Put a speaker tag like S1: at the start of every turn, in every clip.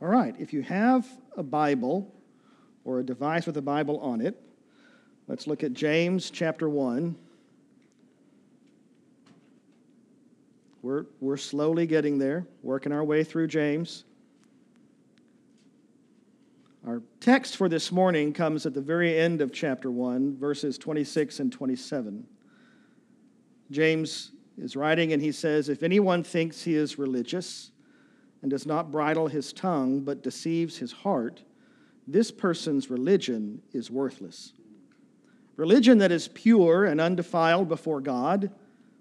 S1: All right, if you have a Bible or a device with a Bible on it, let's look at James chapter 1. We're, we're slowly getting there, working our way through James. Our text for this morning comes at the very end of chapter 1, verses 26 and 27. James is writing and he says, If anyone thinks he is religious and does not bridle his tongue but deceives his heart, this person's religion is worthless. Religion that is pure and undefiled before God,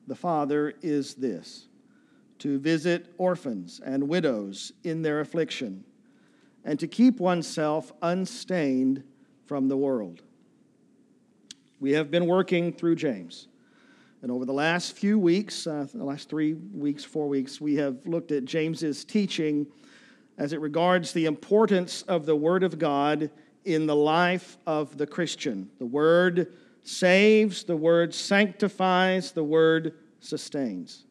S1: the Father, is this to visit orphans and widows in their affliction, and to keep oneself unstained from the world. We have been working through James. And over the last few weeks, uh, the last three weeks, four weeks, we have looked at James's teaching as it regards the importance of the Word of God in the life of the Christian. The Word saves, the Word sanctifies, the Word sustains.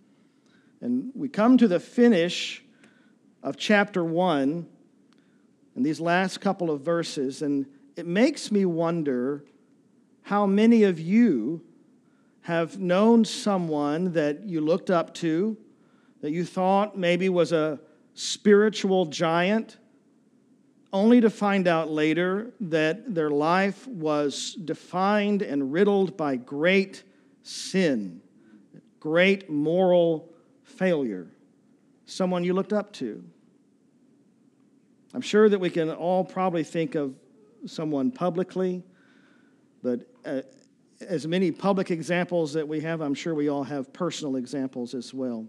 S1: And we come to the finish of chapter 1 and these last couple of verses, and it makes me wonder how many of you have known someone that you looked up to, that you thought maybe was a spiritual giant, only to find out later that their life was defined and riddled by great sin, great moral failure. Someone you looked up to. I'm sure that we can all probably think of someone publicly, but uh, as many public examples that we have, I'm sure we all have personal examples as well.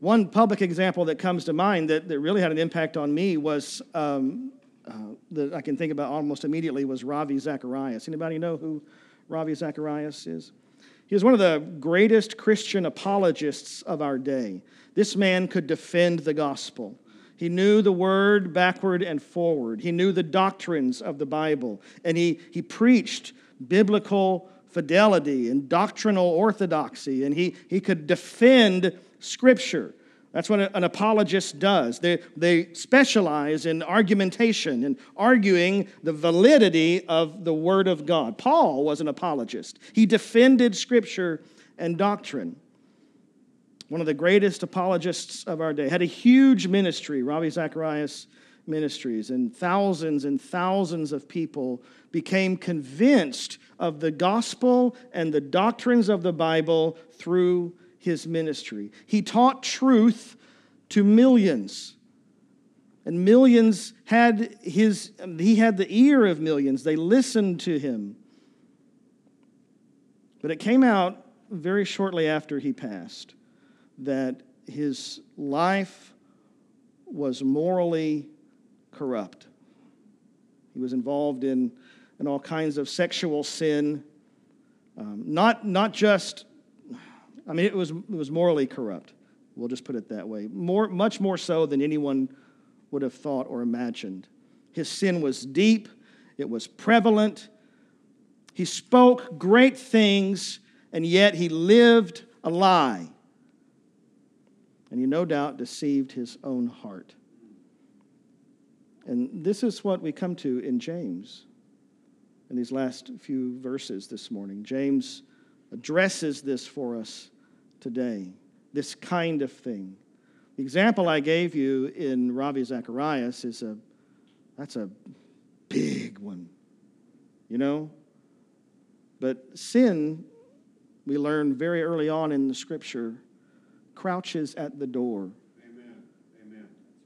S1: One public example that comes to mind that, that really had an impact on me was um, uh, that I can think about almost immediately was Ravi Zacharias. Anybody know who Ravi Zacharias is? He was one of the greatest Christian apologists of our day. This man could defend the gospel. He knew the word backward and forward. He knew the doctrines of the Bible. And he, he preached biblical fidelity and doctrinal orthodoxy, and he, he could defend Scripture. That's what an apologist does. They, they specialize in argumentation and arguing the validity of the Word of God. Paul was an apologist, he defended Scripture and doctrine. One of the greatest apologists of our day had a huge ministry, Ravi Zacharias Ministries, and thousands and thousands of people became convinced of the gospel and the doctrines of the Bible through his ministry. He taught truth to millions. And millions had his, he had the ear of millions. They listened to him. But it came out very shortly after he passed that his life was morally corrupt. He was involved in and all kinds of sexual sin. Um, not, not just, I mean, it was, it was morally corrupt. We'll just put it that way. More, much more so than anyone would have thought or imagined. His sin was deep, it was prevalent. He spoke great things, and yet he lived a lie. And he no doubt deceived his own heart. And this is what we come to in James in these last few verses this morning. James addresses this for us today, this kind of thing. The example I gave you in Ravi Zacharias is a that's a big one. You know? But sin, we learn very early on in the scripture, crouches at the door.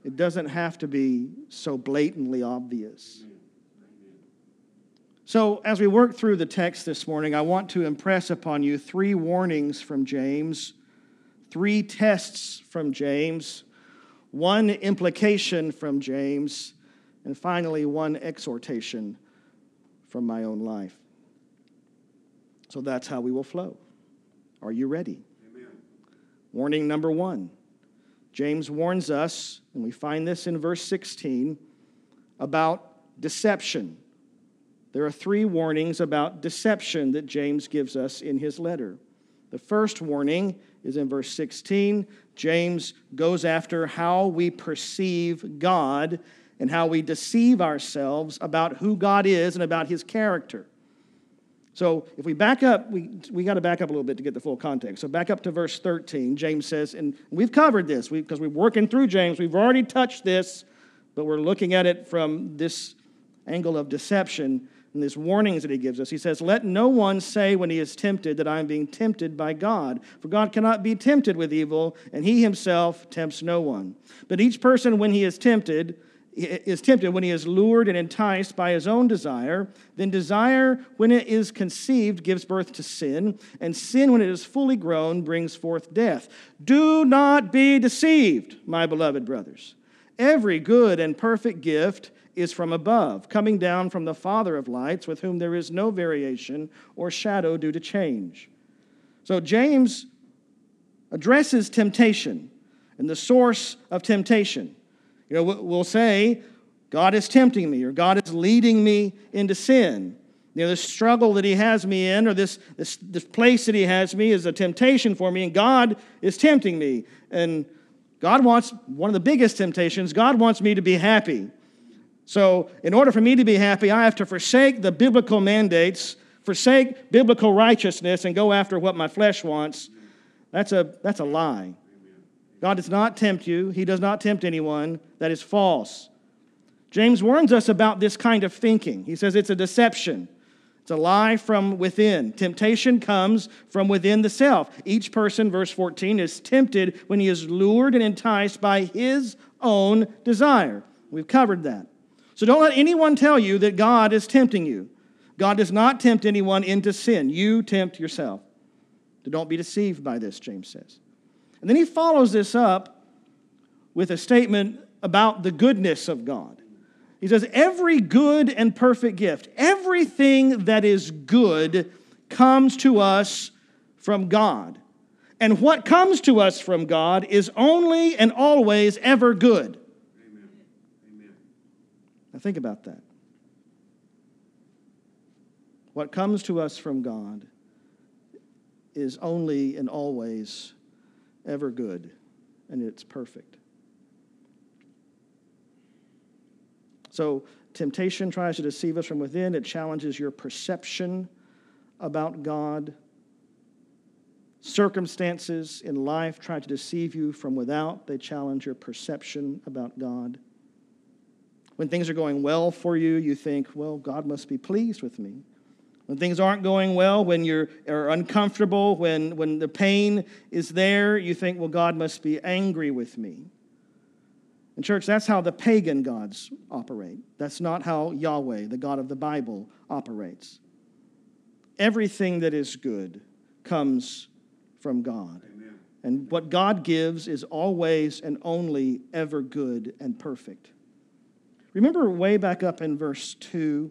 S1: It doesn't have to be so blatantly obvious. So, as we work through the text this morning, I want to impress upon you three warnings from James, three tests from James, one implication from James, and finally, one exhortation from my own life. So that's how we will flow. Are you ready? Amen. Warning number one James warns us, and we find this in verse 16, about deception there are three warnings about deception that James gives us in his letter. The first warning is in verse 16. James goes after how we perceive God and how we deceive ourselves about who God is and about his character. So if we back up, we, we got to back up a little bit to get the full context. So back up to verse 13. James says, and we've covered this because we, we're working through James. We've already touched this, but we're looking at it from this angle of deception and these warnings that he gives us. He says, Let no one say when he is tempted that I am being tempted by God. For God cannot be tempted with evil, and he himself tempts no one. But each person, when he is tempted, is tempted when he is lured and enticed by his own desire. Then desire, when it is conceived, gives birth to sin, and sin, when it is fully grown, brings forth death. Do not be deceived, my beloved brothers. Every good and perfect gift is from above, coming down from the Father of lights, with whom there is no variation or shadow due to change. So James addresses temptation and the source of temptation. You know, we'll say, God is tempting me, or God is leading me into sin. You know, this struggle that He has me in, or this, this, this place that He has me, is a temptation for me, and God is tempting me. And God wants, one of the biggest temptations, God wants me to be happy. So, in order for me to be happy, I have to forsake the biblical mandates, forsake biblical righteousness, and go after what my flesh wants. That's a, that's a lie. God does not tempt you, He does not tempt anyone. That is false. James warns us about this kind of thinking. He says it's a deception. It's a lie from within. Temptation comes from within the self. Each person, verse 14, is tempted when he is lured and enticed by his own desire. We've covered that. So don't let anyone tell you that God is tempting you. God does not tempt anyone into sin. You tempt yourself. So don't be deceived by this, James says. And then he follows this up with a statement about the goodness of God. He says, Every good and perfect gift, everything that is good comes to us from God. And what comes to us from God is only and always ever good. Amen. Amen. Now think about that. What comes to us from God is only and always ever good, and it's perfect. So, temptation tries to deceive us from within, it challenges your perception about God. Circumstances in life try to deceive you from without, they challenge your perception about God. When things are going well for you, you think, well, God must be pleased with me. When things aren't going well, when you're are uncomfortable, when, when the pain is there, you think, well, God must be angry with me. And, church, that's how the pagan gods operate. That's not how Yahweh, the God of the Bible, operates. Everything that is good comes from God. Amen. And what God gives is always and only ever good and perfect. Remember way back up in verse 2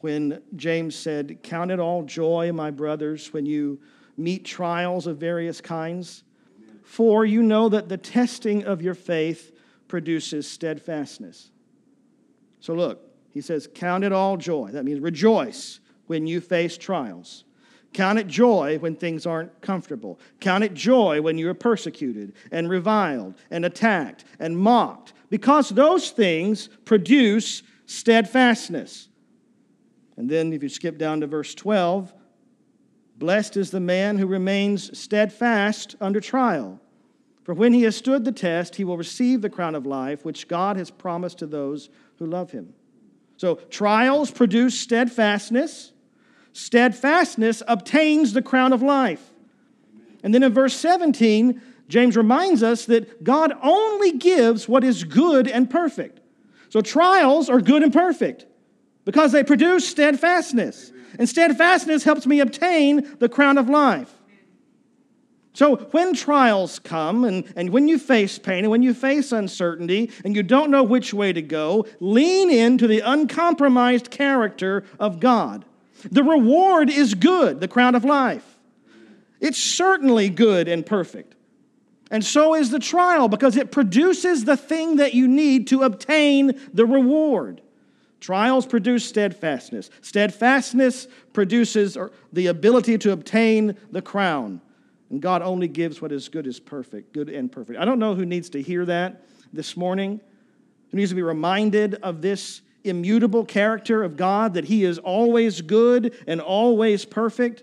S1: when James said, Count it all joy, my brothers, when you meet trials of various kinds. For you know that the testing of your faith produces steadfastness. So look, he says, Count it all joy. That means rejoice when you face trials. Count it joy when things aren't comfortable. Count it joy when you are persecuted and reviled and attacked and mocked, because those things produce steadfastness. And then if you skip down to verse 12, blessed is the man who remains steadfast under trial. For when he has stood the test, he will receive the crown of life, which God has promised to those who love him. So trials produce steadfastness. Steadfastness obtains the crown of life. And then in verse 17, James reminds us that God only gives what is good and perfect. So trials are good and perfect because they produce steadfastness. And steadfastness helps me obtain the crown of life. So, when trials come and, and when you face pain and when you face uncertainty and you don't know which way to go, lean into the uncompromised character of God. The reward is good, the crown of life. It's certainly good and perfect. And so is the trial because it produces the thing that you need to obtain the reward. Trials produce steadfastness. Steadfastness produces the ability to obtain the crown. And God only gives what is good is perfect, good and perfect. I don't know who needs to hear that this morning, who needs to be reminded of this immutable character of God, that He is always good and always perfect.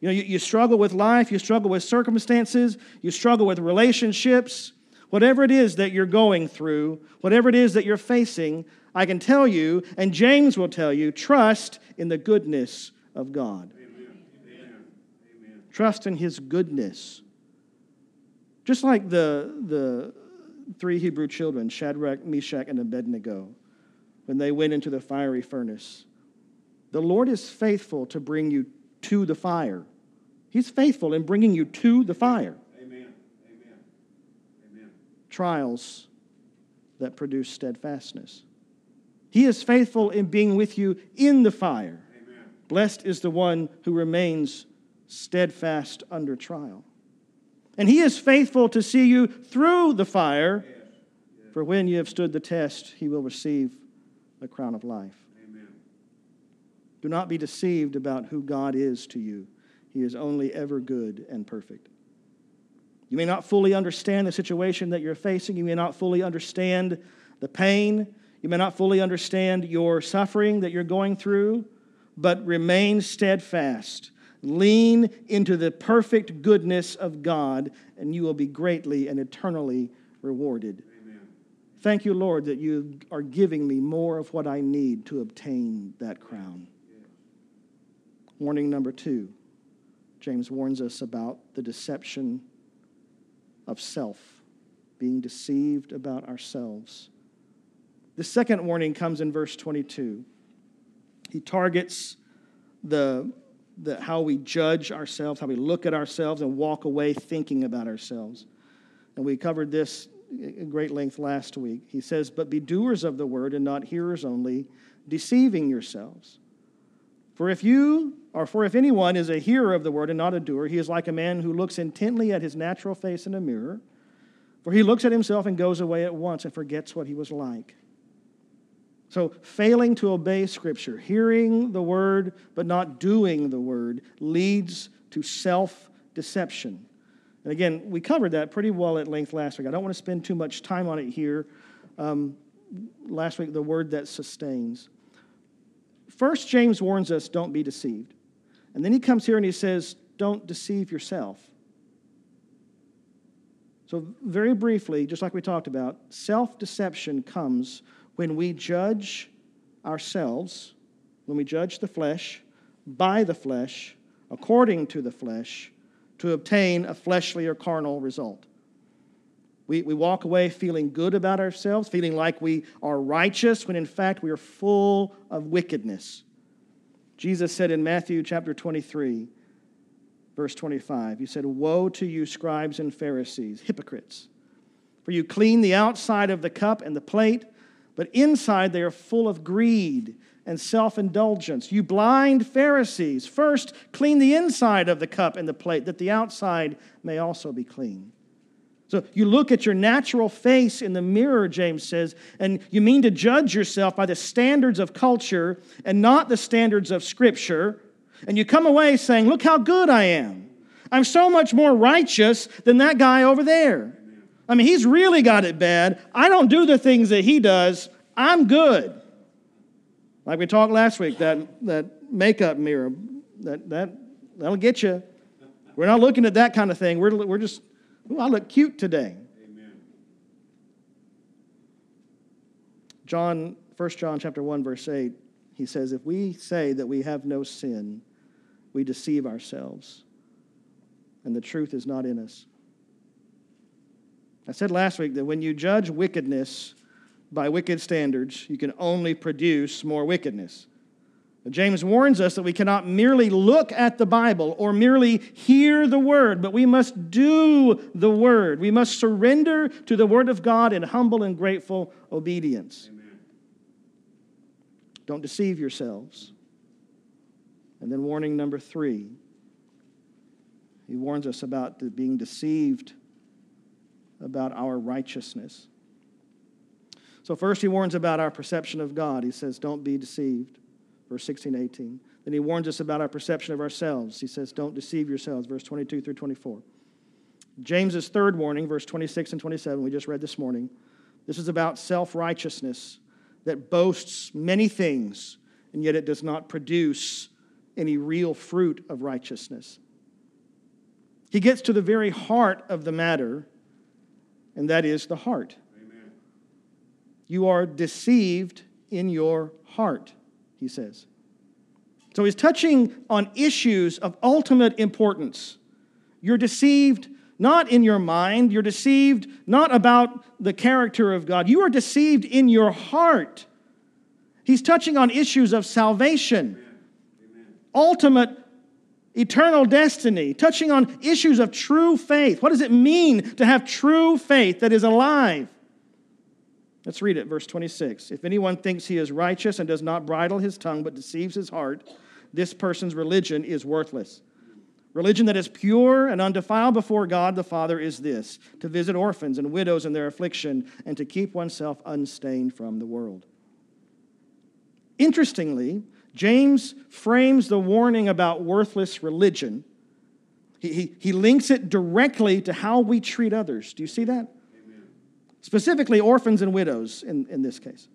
S1: You know, you, you struggle with life, you struggle with circumstances, you struggle with relationships, whatever it is that you're going through, whatever it is that you're facing, I can tell you, and James will tell you, trust in the goodness of God. Amen. Trust in His goodness. Just like the, the three Hebrew children, Shadrach, Meshach, and Abednego, when they went into the fiery furnace. The Lord is faithful to bring you to the fire. He's faithful in bringing you to the fire. Amen. Amen. Amen. Trials that produce steadfastness. He is faithful in being with you in the fire. Amen. Blessed is the one who remains steadfast under trial. And he is faithful to see you through the fire, yes. Yes. for when you have stood the test, he will receive the crown of life. Amen. Do not be deceived about who God is to you. He is only ever good and perfect. You may not fully understand the situation that you're facing. You may not fully understand the pain. You may not fully understand your suffering that you're going through, but remain steadfast. Lean into the perfect goodness of God, and you will be greatly and eternally rewarded. Thank you, Lord, that you are giving me more of what I need to obtain that crown. Warning number two James warns us about the deception of self, being deceived about ourselves. The second warning comes in verse 22. He targets the, the, how we judge ourselves, how we look at ourselves and walk away thinking about ourselves. And we covered this at great length last week. He says, But be doers of the word and not hearers only, deceiving yourselves. For if you, or for if anyone is a hearer of the word and not a doer, he is like a man who looks intently at his natural face in a mirror. For he looks at himself and goes away at once and forgets what he was like. So, failing to obey Scripture, hearing the word but not doing the word, leads to self deception. And again, we covered that pretty well at length last week. I don't want to spend too much time on it here. Um, last week, the word that sustains. First, James warns us don't be deceived. And then he comes here and he says, don't deceive yourself. So, very briefly, just like we talked about, self deception comes when we judge ourselves, when we judge the flesh by the flesh, according to the flesh, to obtain a fleshly or carnal result. We, we walk away feeling good about ourselves, feeling like we are righteous, when in fact we are full of wickedness. Jesus said in Matthew chapter 23, verse 25, He said, Woe to you, scribes and Pharisees, hypocrites! For you clean the outside of the cup and the plate, but inside they are full of greed and self indulgence. You blind Pharisees, first clean the inside of the cup and the plate, that the outside may also be clean. So you look at your natural face in the mirror, James says, and you mean to judge yourself by the standards of culture and not the standards of Scripture. And you come away saying, Look how good I am. I'm so much more righteous than that guy over there. I mean, he's really got it bad. I don't do the things that he does. I'm good. Like we talked last week, that, that makeup mirror, that, that, that'll get you. We're not looking at that kind of thing. We're, we're just, ooh, I look cute today. Amen. John, 1 John chapter 1, verse 8, he says, If we say that we have no sin, we deceive ourselves, and the truth is not in us. I said last week that when you judge wickedness, by wicked standards, you can only produce more wickedness. James warns us that we cannot merely look at the Bible or merely hear the Word, but we must do the Word. We must surrender to the Word of God in humble and grateful obedience. Amen. Don't deceive yourselves. And then, warning number three he warns us about being deceived about our righteousness. So, first, he warns about our perception of God. He says, Don't be deceived. verse 16 18. Then he warns us about our perception of ourselves. He says, Don't deceive yourselves, verse 22 through 24. James's third warning, verse 26 and 27, we just read this morning. This is about self righteousness that boasts many things, and yet it does not produce any real fruit of righteousness. He gets to the very heart of the matter, and that is the heart. Amen. You are deceived in your heart, he says. So he's touching on issues of ultimate importance. You're deceived not in your mind, you're deceived not about the character of God, you are deceived in your heart. He's touching on issues of salvation, Amen. ultimate eternal destiny, touching on issues of true faith. What does it mean to have true faith that is alive? Let's read it, verse 26. If anyone thinks he is righteous and does not bridle his tongue but deceives his heart, this person's religion is worthless. Religion that is pure and undefiled before God the Father is this to visit orphans and widows in their affliction and to keep oneself unstained from the world. Interestingly, James frames the warning about worthless religion. He, he, he links it directly to how we treat others. Do you see that? Amen. Specifically, orphans and widows in, in this case.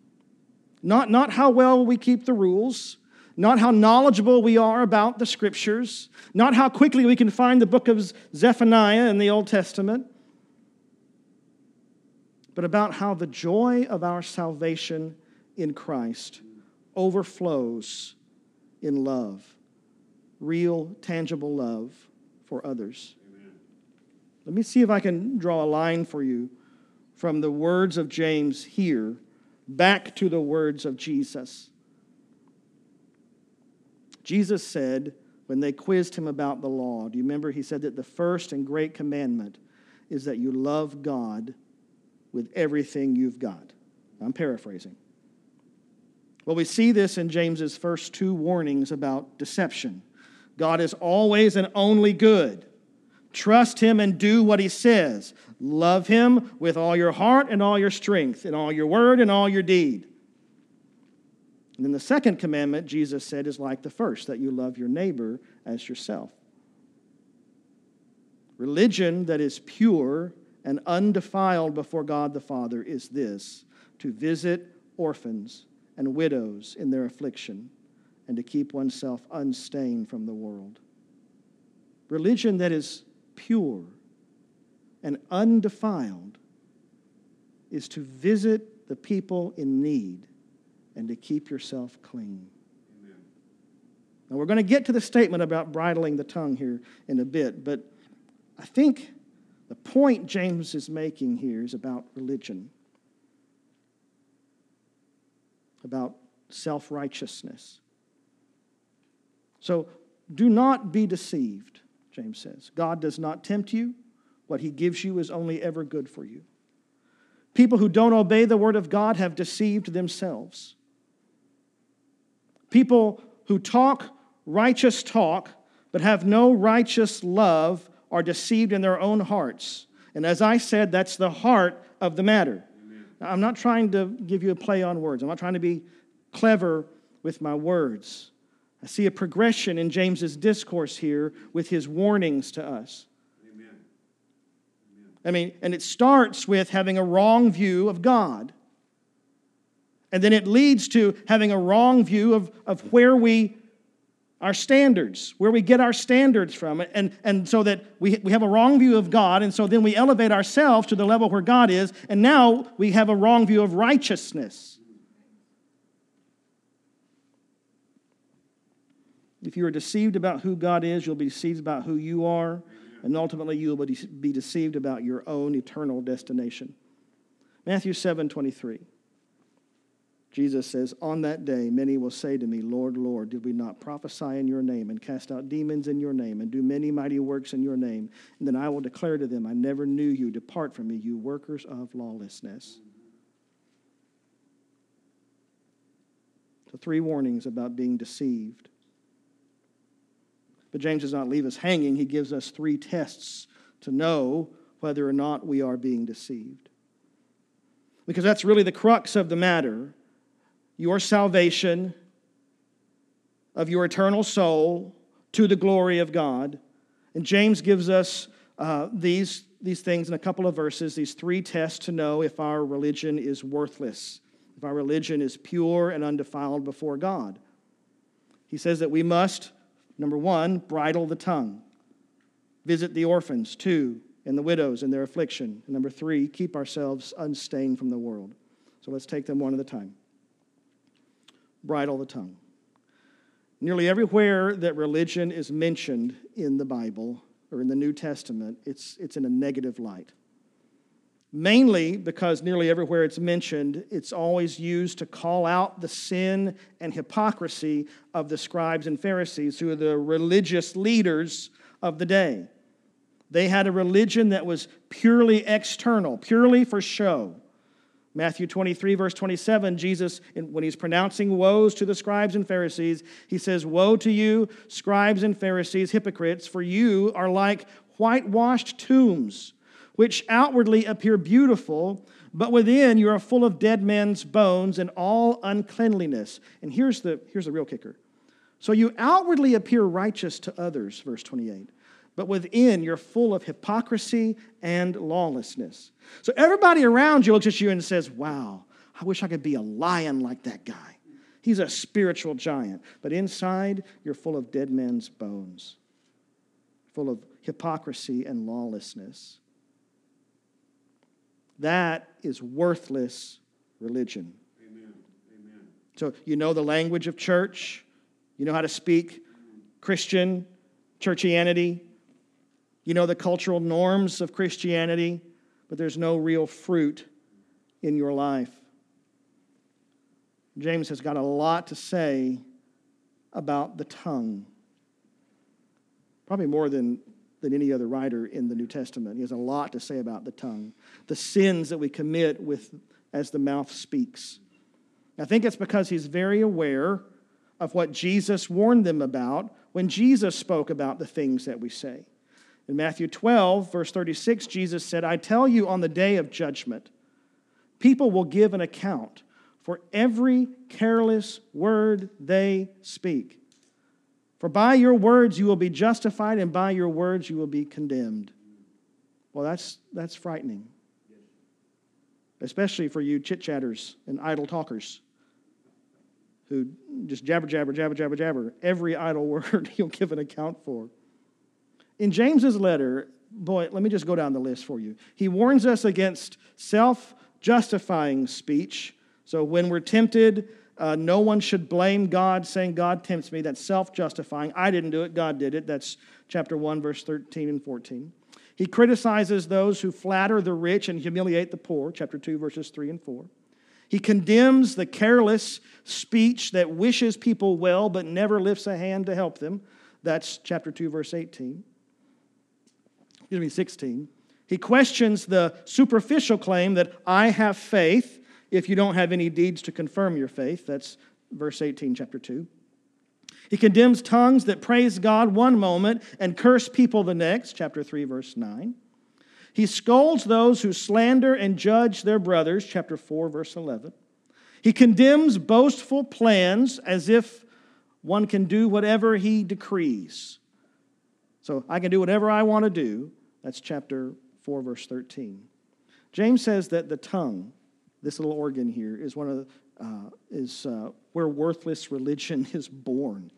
S1: Not, not how well we keep the rules, not how knowledgeable we are about the scriptures, not how quickly we can find the book of Zephaniah in the Old Testament, but about how the joy of our salvation in Christ overflows in love, real, tangible love for others. Amen. Let me see if I can draw a line for you from the words of James here back to the words of Jesus. Jesus said, when they quizzed him about the law, do you remember? He said that the first and great commandment is that you love God with everything you've got. I'm paraphrasing. Well, we see this in James's first two warnings about deception. God is always and only good. Trust him and do what he says. Love him with all your heart and all your strength, and all your word and all your deed. And then the second commandment, Jesus said, is like the first that you love your neighbor as yourself. Religion that is pure and undefiled before God the Father is this to visit orphans and widows in their affliction, and to keep oneself unstained from the world. Religion that is pure and undefiled is to visit the people in need and to keep yourself clean. Amen. Now, we're going to get to the statement about bridling the tongue here in a bit, but I think the point James is making here is about religion about self righteousness. So do not be deceived, James says. God does not tempt you. What he gives you is only ever good for you. People who don't obey the word of God have deceived themselves. People who talk righteous talk but have no righteous love are deceived in their own hearts. And as I said, that's the heart of the matter. I'm not trying to give you a play on words. I'm not trying to be clever with my words. I see a progression in James's discourse here with his warnings to us. Amen. Amen. I mean, and it starts with having a wrong view of God. And then it leads to having a wrong view of, of where we our standards, where we get our standards from, and, and so that we, we have a wrong view of God, and so then we elevate ourselves to the level where God is, and now we have a wrong view of righteousness. If you are deceived about who God is, you'll be deceived about who you are, and ultimately you will be deceived about your own eternal destination. Matthew 7 23. Jesus says, On that day, many will say to me, Lord, Lord, did we not prophesy in your name and cast out demons in your name and do many mighty works in your name? And then I will declare to them, I never knew you. Depart from me, you workers of lawlessness. So, three warnings about being deceived. But James does not leave us hanging. He gives us three tests to know whether or not we are being deceived. Because that's really the crux of the matter your salvation of your eternal soul to the glory of God. And James gives us uh, these, these things in a couple of verses, these three tests to know if our religion is worthless, if our religion is pure and undefiled before God. He says that we must, number one, bridle the tongue, visit the orphans, two, and the widows in their affliction. And number three, keep ourselves unstained from the world. So let's take them one at a time. Bridle the tongue. Nearly everywhere that religion is mentioned in the Bible or in the New Testament, it's, it's in a negative light. Mainly because nearly everywhere it's mentioned, it's always used to call out the sin and hypocrisy of the scribes and Pharisees, who are the religious leaders of the day. They had a religion that was purely external, purely for show. Matthew 23, verse 27, Jesus, when he's pronouncing woes to the scribes and Pharisees, he says, Woe to you, scribes and Pharisees, hypocrites, for you are like whitewashed tombs, which outwardly appear beautiful, but within you are full of dead men's bones and all uncleanliness. And here's the, here's the real kicker. So you outwardly appear righteous to others, verse 28 but within you're full of hypocrisy and lawlessness. So everybody around you looks at you and says, Wow, I wish I could be a lion like that guy. He's a spiritual giant. But inside, you're full of dead men's bones, full of hypocrisy and lawlessness. That is worthless religion. Amen. Amen. So you know the language of church, you know how to speak Christian, churchianity, you know the cultural norms of Christianity, but there's no real fruit in your life. James has got a lot to say about the tongue. Probably more than, than any other writer in the New Testament. He has a lot to say about the tongue, the sins that we commit with as the mouth speaks. I think it's because he's very aware of what Jesus warned them about when Jesus spoke about the things that we say. In Matthew 12, verse 36, Jesus said, I tell you on the day of judgment, people will give an account for every careless word they speak. For by your words you will be justified, and by your words you will be condemned. Well, that's, that's frightening, especially for you chit chatters and idle talkers who just jabber, jabber, jabber, jabber, jabber. Every idle word you'll give an account for. In James's letter, boy, let me just go down the list for you. He warns us against self justifying speech. So when we're tempted, uh, no one should blame God saying, God tempts me. That's self justifying. I didn't do it, God did it. That's chapter 1, verse 13 and 14. He criticizes those who flatter the rich and humiliate the poor, chapter 2, verses 3 and 4. He condemns the careless speech that wishes people well but never lifts a hand to help them. That's chapter 2, verse 18 excuse me, 16, he questions the superficial claim that I have faith if you don't have any deeds to confirm your faith. That's verse 18, chapter 2. He condemns tongues that praise God one moment and curse people the next, chapter 3, verse 9. He scolds those who slander and judge their brothers, chapter 4, verse 11. He condemns boastful plans as if one can do whatever he decrees. So I can do whatever I want to do, that's chapter 4, verse 13. James says that the tongue, this little organ here, is one of the, uh, is uh, where worthless religion is born.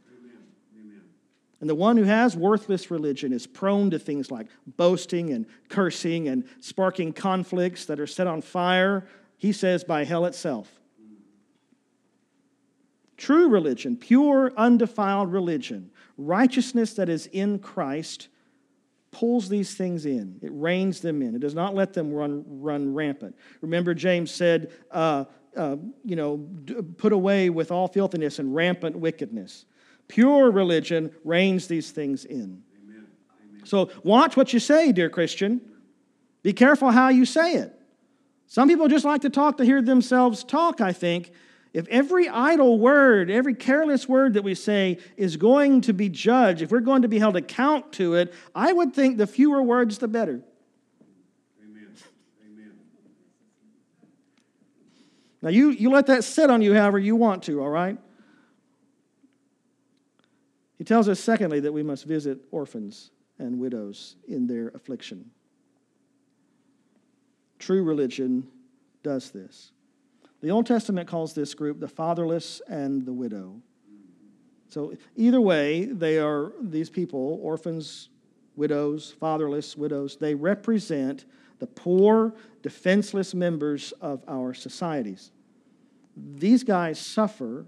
S1: And the one who has worthless religion is prone to things like boasting and cursing and sparking conflicts that are set on fire, he says, by hell itself. True religion, pure, undefiled religion, righteousness that is in Christ, pulls these things in, it reins them in, it does not let them run, run rampant. Remember, James said, uh, uh, you know, put away with all filthiness and rampant wickedness. Pure religion reins these things in. Amen. Amen. So watch what you say, dear Christian. Be careful how you say it. Some people just like to talk to hear themselves talk, I think, if every idle word, every careless word that we say is going to be judged, if we're going to be held account to it, I would think the fewer words, the better. Amen. Amen. Now, you, you let that sit on you however you want to, all right? He tells us, secondly, that we must visit orphans and widows in their affliction. True religion does this. The Old Testament calls this group the fatherless and the widow. So, either way, they are these people, orphans, widows, fatherless, widows, they represent the poor, defenseless members of our societies. These guys suffer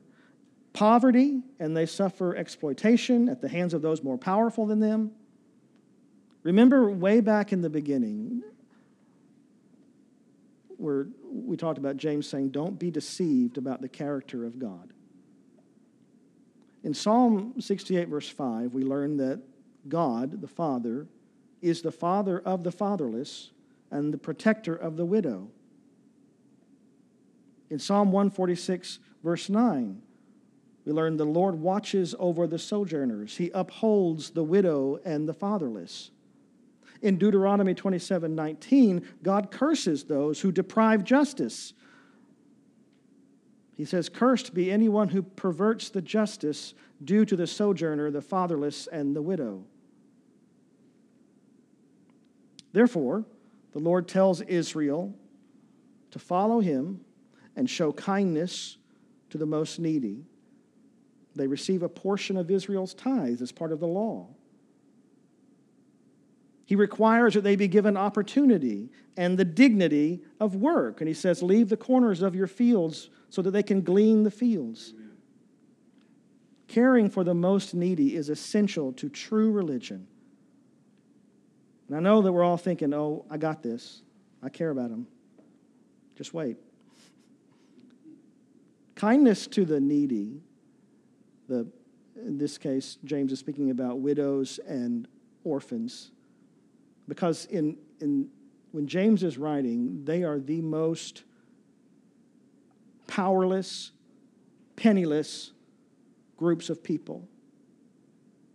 S1: poverty and they suffer exploitation at the hands of those more powerful than them. Remember, way back in the beginning, where we talked about James saying, Don't be deceived about the character of God. In Psalm 68, verse 5, we learn that God, the Father, is the Father of the fatherless and the protector of the widow. In Psalm 146, verse 9, we learn the Lord watches over the sojourners, He upholds the widow and the fatherless. In Deuteronomy 27 19, God curses those who deprive justice. He says, Cursed be anyone who perverts the justice due to the sojourner, the fatherless, and the widow. Therefore, the Lord tells Israel to follow him and show kindness to the most needy. They receive a portion of Israel's tithes as part of the law. He requires that they be given opportunity and the dignity of work. And he says, Leave the corners of your fields so that they can glean the fields. Amen. Caring for the most needy is essential to true religion. And I know that we're all thinking, oh, I got this. I care about them. Just wait. Kindness to the needy, the, in this case, James is speaking about widows and orphans, because in, in, when James is writing, they are the most powerless, penniless groups of people.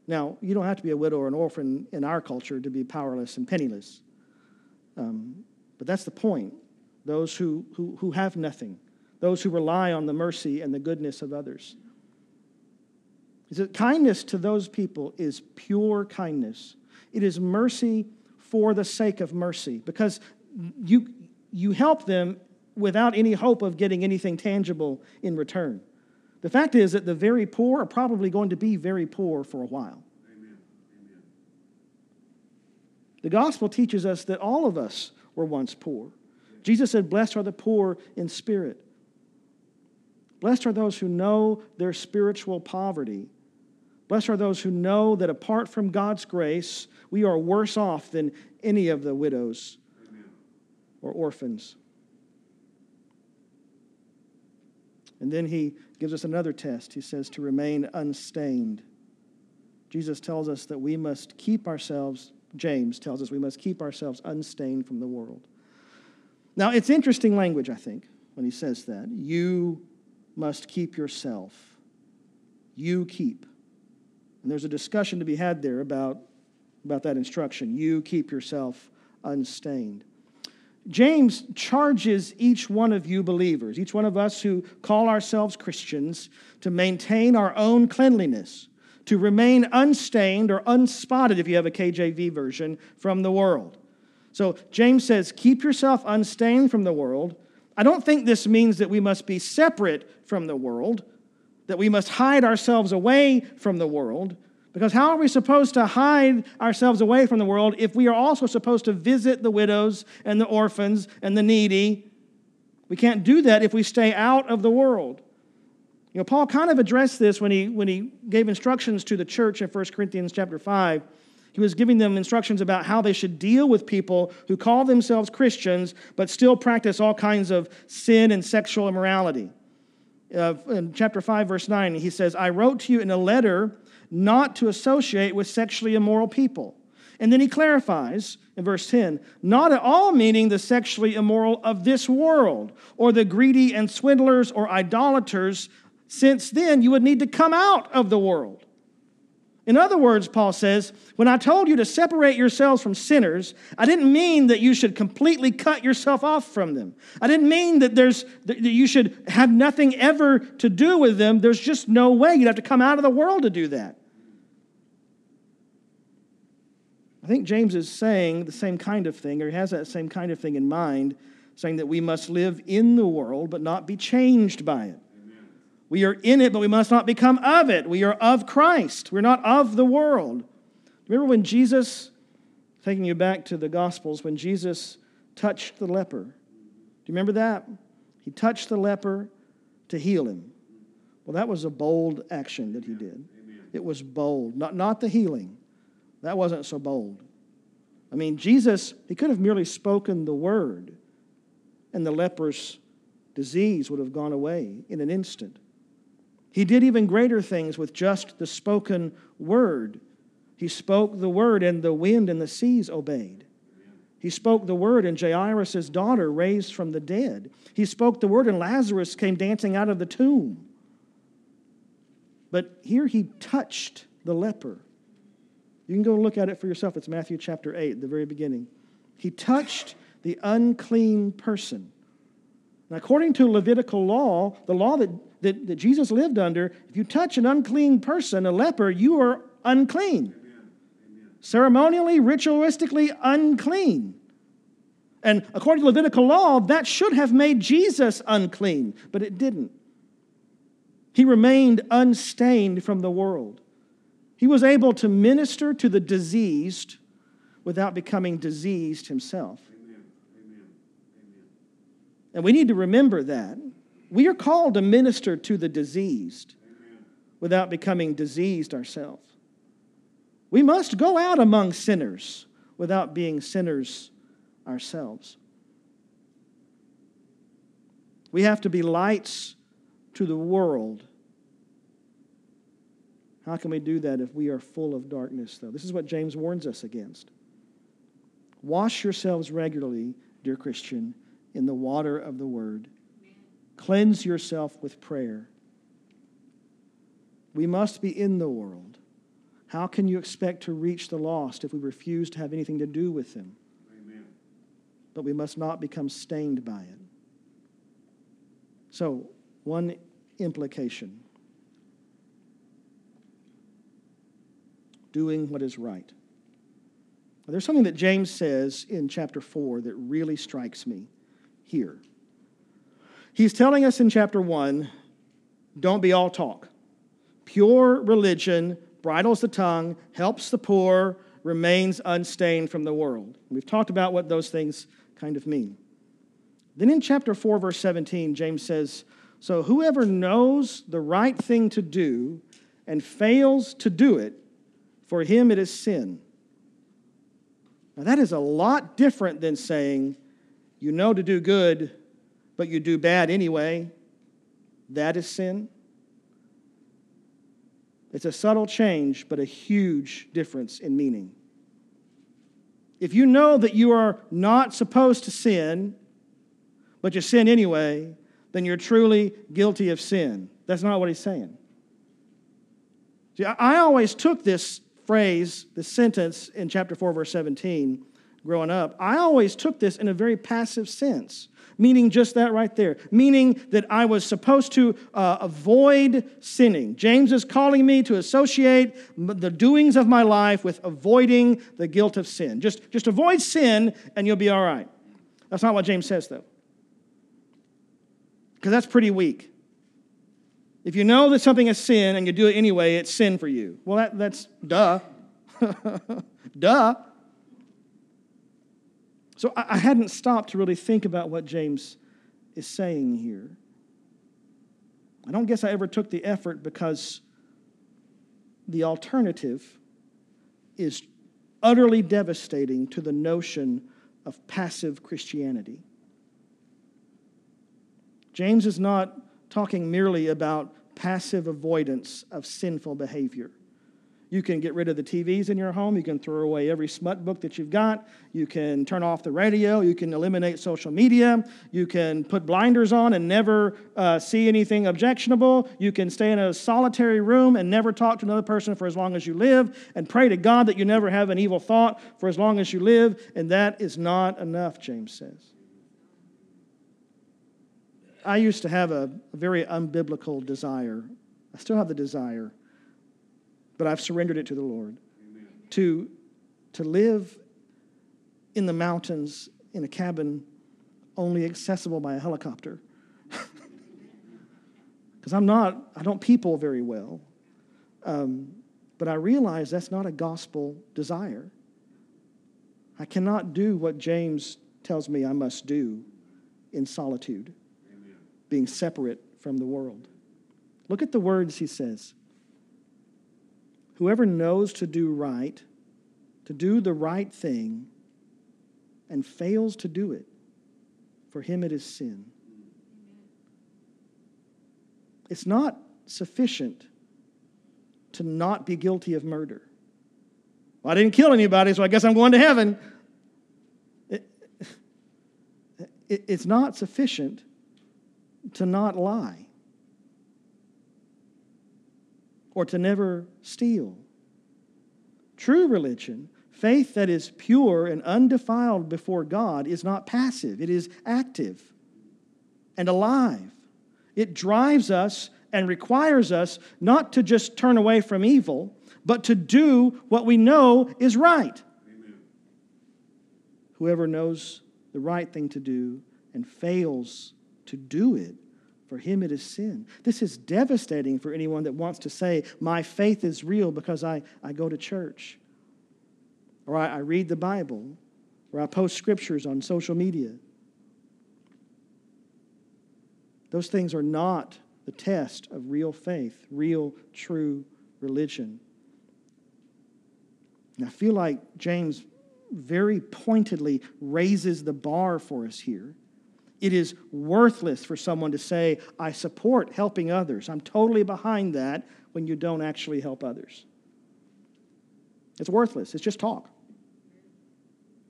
S1: Now, you don't have to be a widow or an orphan in our culture to be powerless and penniless. Um, but that's the point. Those who, who, who have nothing, those who rely on the mercy and the goodness of others. He said, kindness to those people is pure kindness. It is mercy for the sake of mercy because you, you help them without any hope of getting anything tangible in return. The fact is that the very poor are probably going to be very poor for a while. The gospel teaches us that all of us were once poor. Jesus said, Blessed are the poor in spirit. Blessed are those who know their spiritual poverty. Blessed are those who know that apart from God's grace, we are worse off than any of the widows or orphans. And then he gives us another test. He says to remain unstained. Jesus tells us that we must keep ourselves, James tells us we must keep ourselves unstained from the world. Now, it's interesting language, I think, when he says that. You must keep yourself. You keep. And there's a discussion to be had there about, about that instruction. You keep yourself unstained. James charges each one of you believers, each one of us who call ourselves Christians, to maintain our own cleanliness, to remain unstained or unspotted, if you have a KJV version, from the world. So James says, Keep yourself unstained from the world. I don't think this means that we must be separate from the world, that we must hide ourselves away from the world. Because how are we supposed to hide ourselves away from the world if we are also supposed to visit the widows and the orphans and the needy? We can't do that if we stay out of the world. You know, Paul kind of addressed this when he, when he gave instructions to the church in 1 Corinthians chapter 5. He was giving them instructions about how they should deal with people who call themselves Christians but still practice all kinds of sin and sexual immorality. Uh, in chapter 5, verse 9, he says, I wrote to you in a letter not to associate with sexually immoral people. And then he clarifies in verse 10 not at all meaning the sexually immoral of this world, or the greedy and swindlers or idolaters, since then you would need to come out of the world. In other words, Paul says, when I told you to separate yourselves from sinners, I didn't mean that you should completely cut yourself off from them. I didn't mean that there's that you should have nothing ever to do with them. There's just no way. You'd have to come out of the world to do that. I think James is saying the same kind of thing, or he has that same kind of thing in mind, saying that we must live in the world but not be changed by it. We are in it, but we must not become of it. We are of Christ. We're not of the world. Remember when Jesus, taking you back to the Gospels, when Jesus touched the leper? Do you remember that? He touched the leper to heal him. Well, that was a bold action that he did. Amen. It was bold, not, not the healing. That wasn't so bold. I mean, Jesus, he could have merely spoken the word, and the leper's disease would have gone away in an instant. He did even greater things with just the spoken word. He spoke the word, and the wind and the seas obeyed. He spoke the word, and Jairus' daughter raised from the dead. He spoke the word, and Lazarus came dancing out of the tomb. But here he touched the leper. You can go look at it for yourself. It's Matthew chapter 8, the very beginning. He touched the unclean person. Now, according to Levitical law, the law that, that, that Jesus lived under, if you touch an unclean person, a leper, you are unclean ceremonially, ritualistically unclean. And according to Levitical law, that should have made Jesus unclean, but it didn't. He remained unstained from the world. He was able to minister to the diseased without becoming diseased himself. Amen. Amen. And we need to remember that. We are called to minister to the diseased without becoming diseased ourselves. We must go out among sinners without being sinners ourselves. We have to be lights to the world. How can we do that if we are full of darkness, though? This is what James warns us against. Wash yourselves regularly, dear Christian, in the water of the word. Cleanse yourself with prayer. We must be in the world. How can you expect to reach the lost if we refuse to have anything to do with them? Amen. But we must not become stained by it. So, one implication doing what is right. Now, there's something that James says in chapter 4 that really strikes me here. He's telling us in chapter 1 don't be all talk. Pure religion bridles the tongue, helps the poor, remains unstained from the world. We've talked about what those things kind of mean. Then in chapter 4, verse 17, James says, So whoever knows the right thing to do and fails to do it, for him it is sin. Now that is a lot different than saying, You know to do good, but you do bad anyway. That is sin. It's a subtle change, but a huge difference in meaning. If you know that you are not supposed to sin, but you sin anyway, then you're truly guilty of sin. That's not what he's saying. See, I always took this phrase, this sentence in chapter 4, verse 17, growing up, I always took this in a very passive sense meaning just that right there, meaning that I was supposed to uh, avoid sinning. James is calling me to associate the doings of my life with avoiding the guilt of sin. Just, just avoid sin and you'll be all right. That's not what James says, though, because that's pretty weak. If you know that something is sin and you do it anyway, it's sin for you. Well, that, that's duh. duh. So I hadn't stopped to really think about what James is saying here. I don't guess I ever took the effort because the alternative is utterly devastating to the notion of passive Christianity. James is not talking merely about passive avoidance of sinful behavior. You can get rid of the TVs in your home. You can throw away every smut book that you've got. You can turn off the radio. You can eliminate social media. You can put blinders on and never uh, see anything objectionable. You can stay in a solitary room and never talk to another person for as long as you live and pray to God that you never have an evil thought for as long as you live. And that is not enough, James says. I used to have a, very unbiblical desire. I still have the desire but I've surrendered it to the Lord. Amen. To to live in the mountains in a cabin only accessible by a helicopter. Because I'm not, I don't people very well. Um, but I realize that's not a gospel desire. I cannot do what James tells me I must do in solitude, Amen. being separate from the world. Look at the words he says. Whoever knows to do right, to do the right thing, and fails to do it, for him it is sin. It's not sufficient to not be guilty of murder. Well, I didn't kill anybody, so I guess I'm going to heaven. It, it, it's not sufficient to not lie or to never steal. True religion, faith that is pure and undefiled before God, is not passive, it is active and alive. It drives us and requires us not to just turn away from evil, but to do what we know is right. Amen. Whoever knows the right thing to do and fails to do it, for him it is sin. This is devastating for anyone that wants to say, My faith is real because I, I go to church, or I, I read the Bible, or I post scriptures on social media. Those things are not the test of real faith, real, true religion. And I feel like James very pointedly raises the bar for us here. It is worthless for someone to say, I support helping others. I'm totally behind that when you don't actually help others. It's worthless, it's just talk.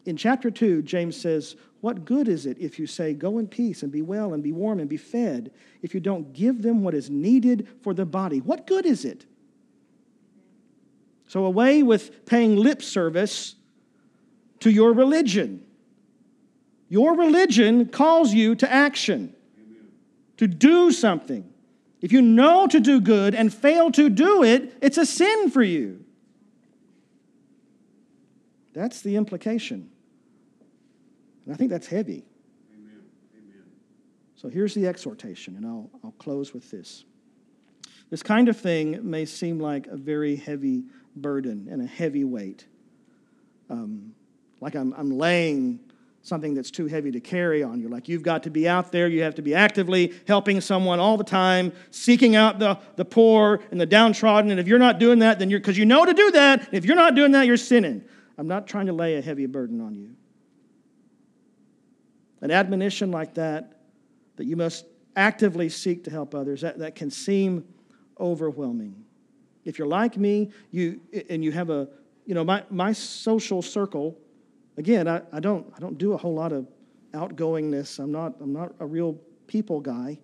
S1: In chapter 2, James says, What good is it if you say, Go in peace and be well and be warm and be fed, if you don't give them what is needed for the body? What good is it? So, away with paying lip service to your religion. Your religion calls you to action, to do something. If you know to do good and fail to do it, it's a sin for you. That's the implication. And I think that's heavy. Amen. Amen. So here's the exhortation, and I'll, I'll close with this. This kind of thing may seem like a very heavy burden and a heavy weight. Um, like I'm, I'm laying something that's too heavy to carry on you. Like you've got to be out there, you have to be actively helping someone all the time, seeking out the, the poor and the downtrodden. And if you're not doing that, then you're, because you know to do that, if you're not doing that, you're sinning. I'm not trying to lay a heavy burden on you. An admonition like that, that you must actively seek to help others, that, that can seem overwhelming. If you're like me, you and you have a, you know, my, my social circle Again, I, I, don't, I don't do a whole lot of outgoingness. I'm not, I'm not a real people guy.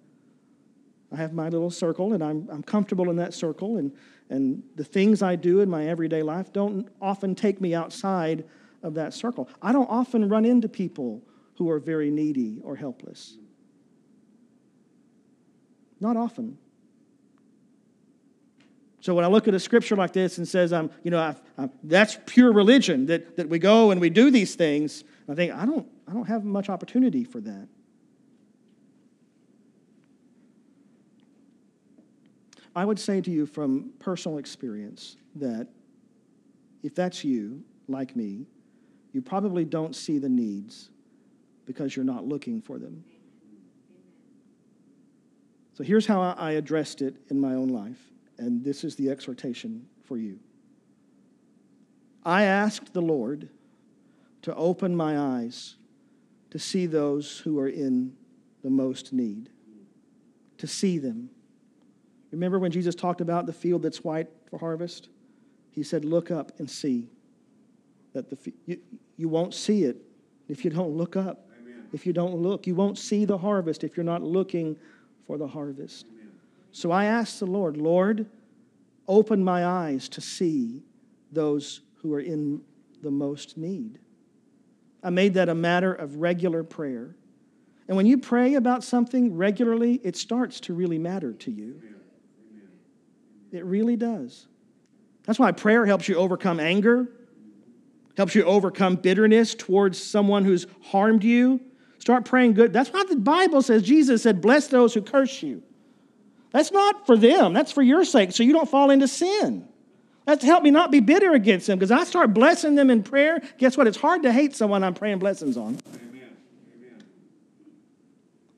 S1: I have my little circle, and I'm, I'm comfortable in that circle. And, and the things I do in my everyday life don't often take me outside of that circle. I don't often run into people who are very needy or helpless. Not often. So when I look at a scripture like this and says, "I'm, you know, I've, I've, that's pure religion that, that we go and we do these things," I think I don't, I don't have much opportunity for that. I would say to you from personal experience that if that's you, like me, you probably don't see the needs because you're not looking for them. So here's how I addressed it in my own life and this is the exhortation for you. I asked the Lord to open my eyes to see those who are in the most need, to see them. Remember when Jesus talked about the field that's white for harvest? He said, Look up and see. That the, you, you won't see it if you don't look up. Amen. If you don't look, you won't see the harvest if you're not looking for the harvest. So I asked the Lord, Lord, open my eyes to see those who are in the most need. I made that a matter of regular prayer. And when you pray about something regularly, it starts to really matter to you. It really does. That's why prayer helps you overcome anger. helps you overcome bitterness towards someone who's harmed you. Start praying good. That's why the Bible says, Jesus said, Bless those who curse you. That's not for them, that's for your sake, so you don't fall into sin. That's to help me not be bitter against them because I start blessing them in prayer. Guess what? It's hard to hate someone I'm praying blessings on. Amen. Amen.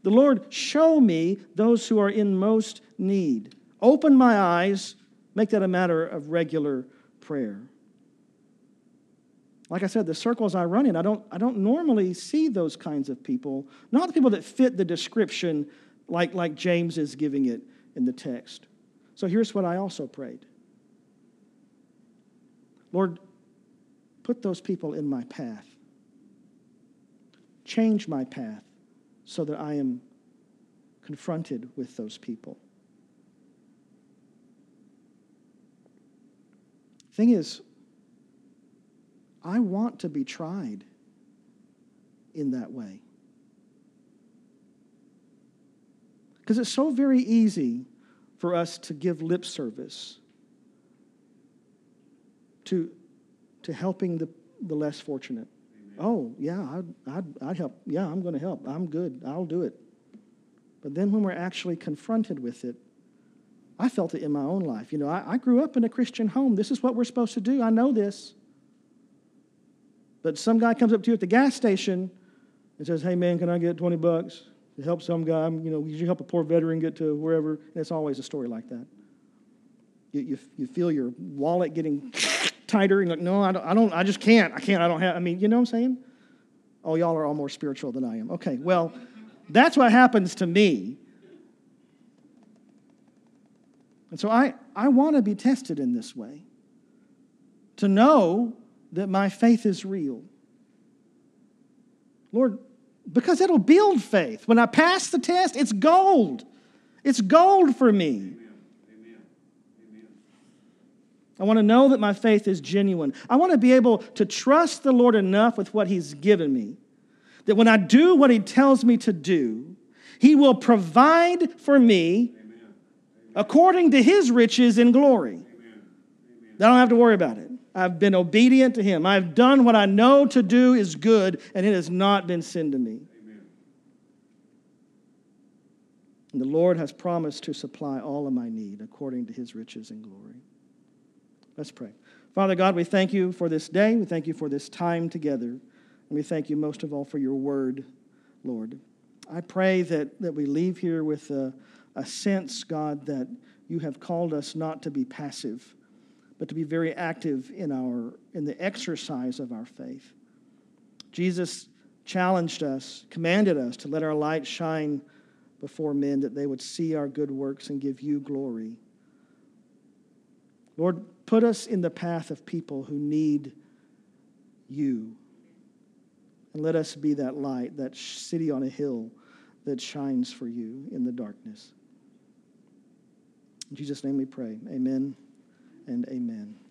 S1: The Lord, show me those who are in most need. Open my eyes, make that a matter of regular prayer. Like I said, the circles I run in, I don't, I don't normally see those kinds of people, not the people that fit the description like, like James is giving it in the text. So here's what I also prayed Lord, put those people in my path. Change my path so that I am confronted with those people. Thing is, I want to be tried in that way. Because it's so very easy for us to give lip service to, to helping the, the less fortunate. Amen. Oh, yeah, I'd, I'd, I'd help. Yeah, I'm going to help. I'm good. I'll do it. But then when we're actually confronted with it, I felt it in my own life. You know, I, I grew up in a Christian home. This is what we're supposed to do. I know this. But some guy comes up to you at the gas station and says, Hey, man, can I get 20 bucks to help some guy? You know, you help a poor veteran get to wherever. And it's always a story like that. You, you, you feel your wallet getting tighter and like, no, I don't, I don't, I just can't. I can't. I don't have, I mean, you know what I'm saying? Oh, y'all are all more spiritual than I am. Okay, well, that's what happens to me. And so I, I want to be tested in this way to know that my faith is real. Lord, because it'll build faith. When I pass the test, it's gold. It's gold for me. I want to know that my faith is genuine. I want to be able to trust the Lord enough with what He's given me that when I do what He tells me to do, He will provide for me Amen. according to His riches in glory. Amen. I don't have to worry about it. I've been obedient to Him. I've done what I know to do is good, and it has not been sin to me. Amen. And the Lord has promised to supply all of my need according to His riches and glory. Let's pray. Father God, we thank you for this day. We thank you for this time together. And we thank you most of all for your word, Lord. I pray that, that we leave here with a, a sense, God, that you have called us not to be passive, but to be very active in, our, in the exercise of our faith. Jesus challenged us, commanded us to let our light shine before men that they would see our good works and give you glory. Lord, put us in the path of people who need you. And let us be that light, that city on a hill that shines for you in the darkness. In Jesus' name we pray. Amen and amen.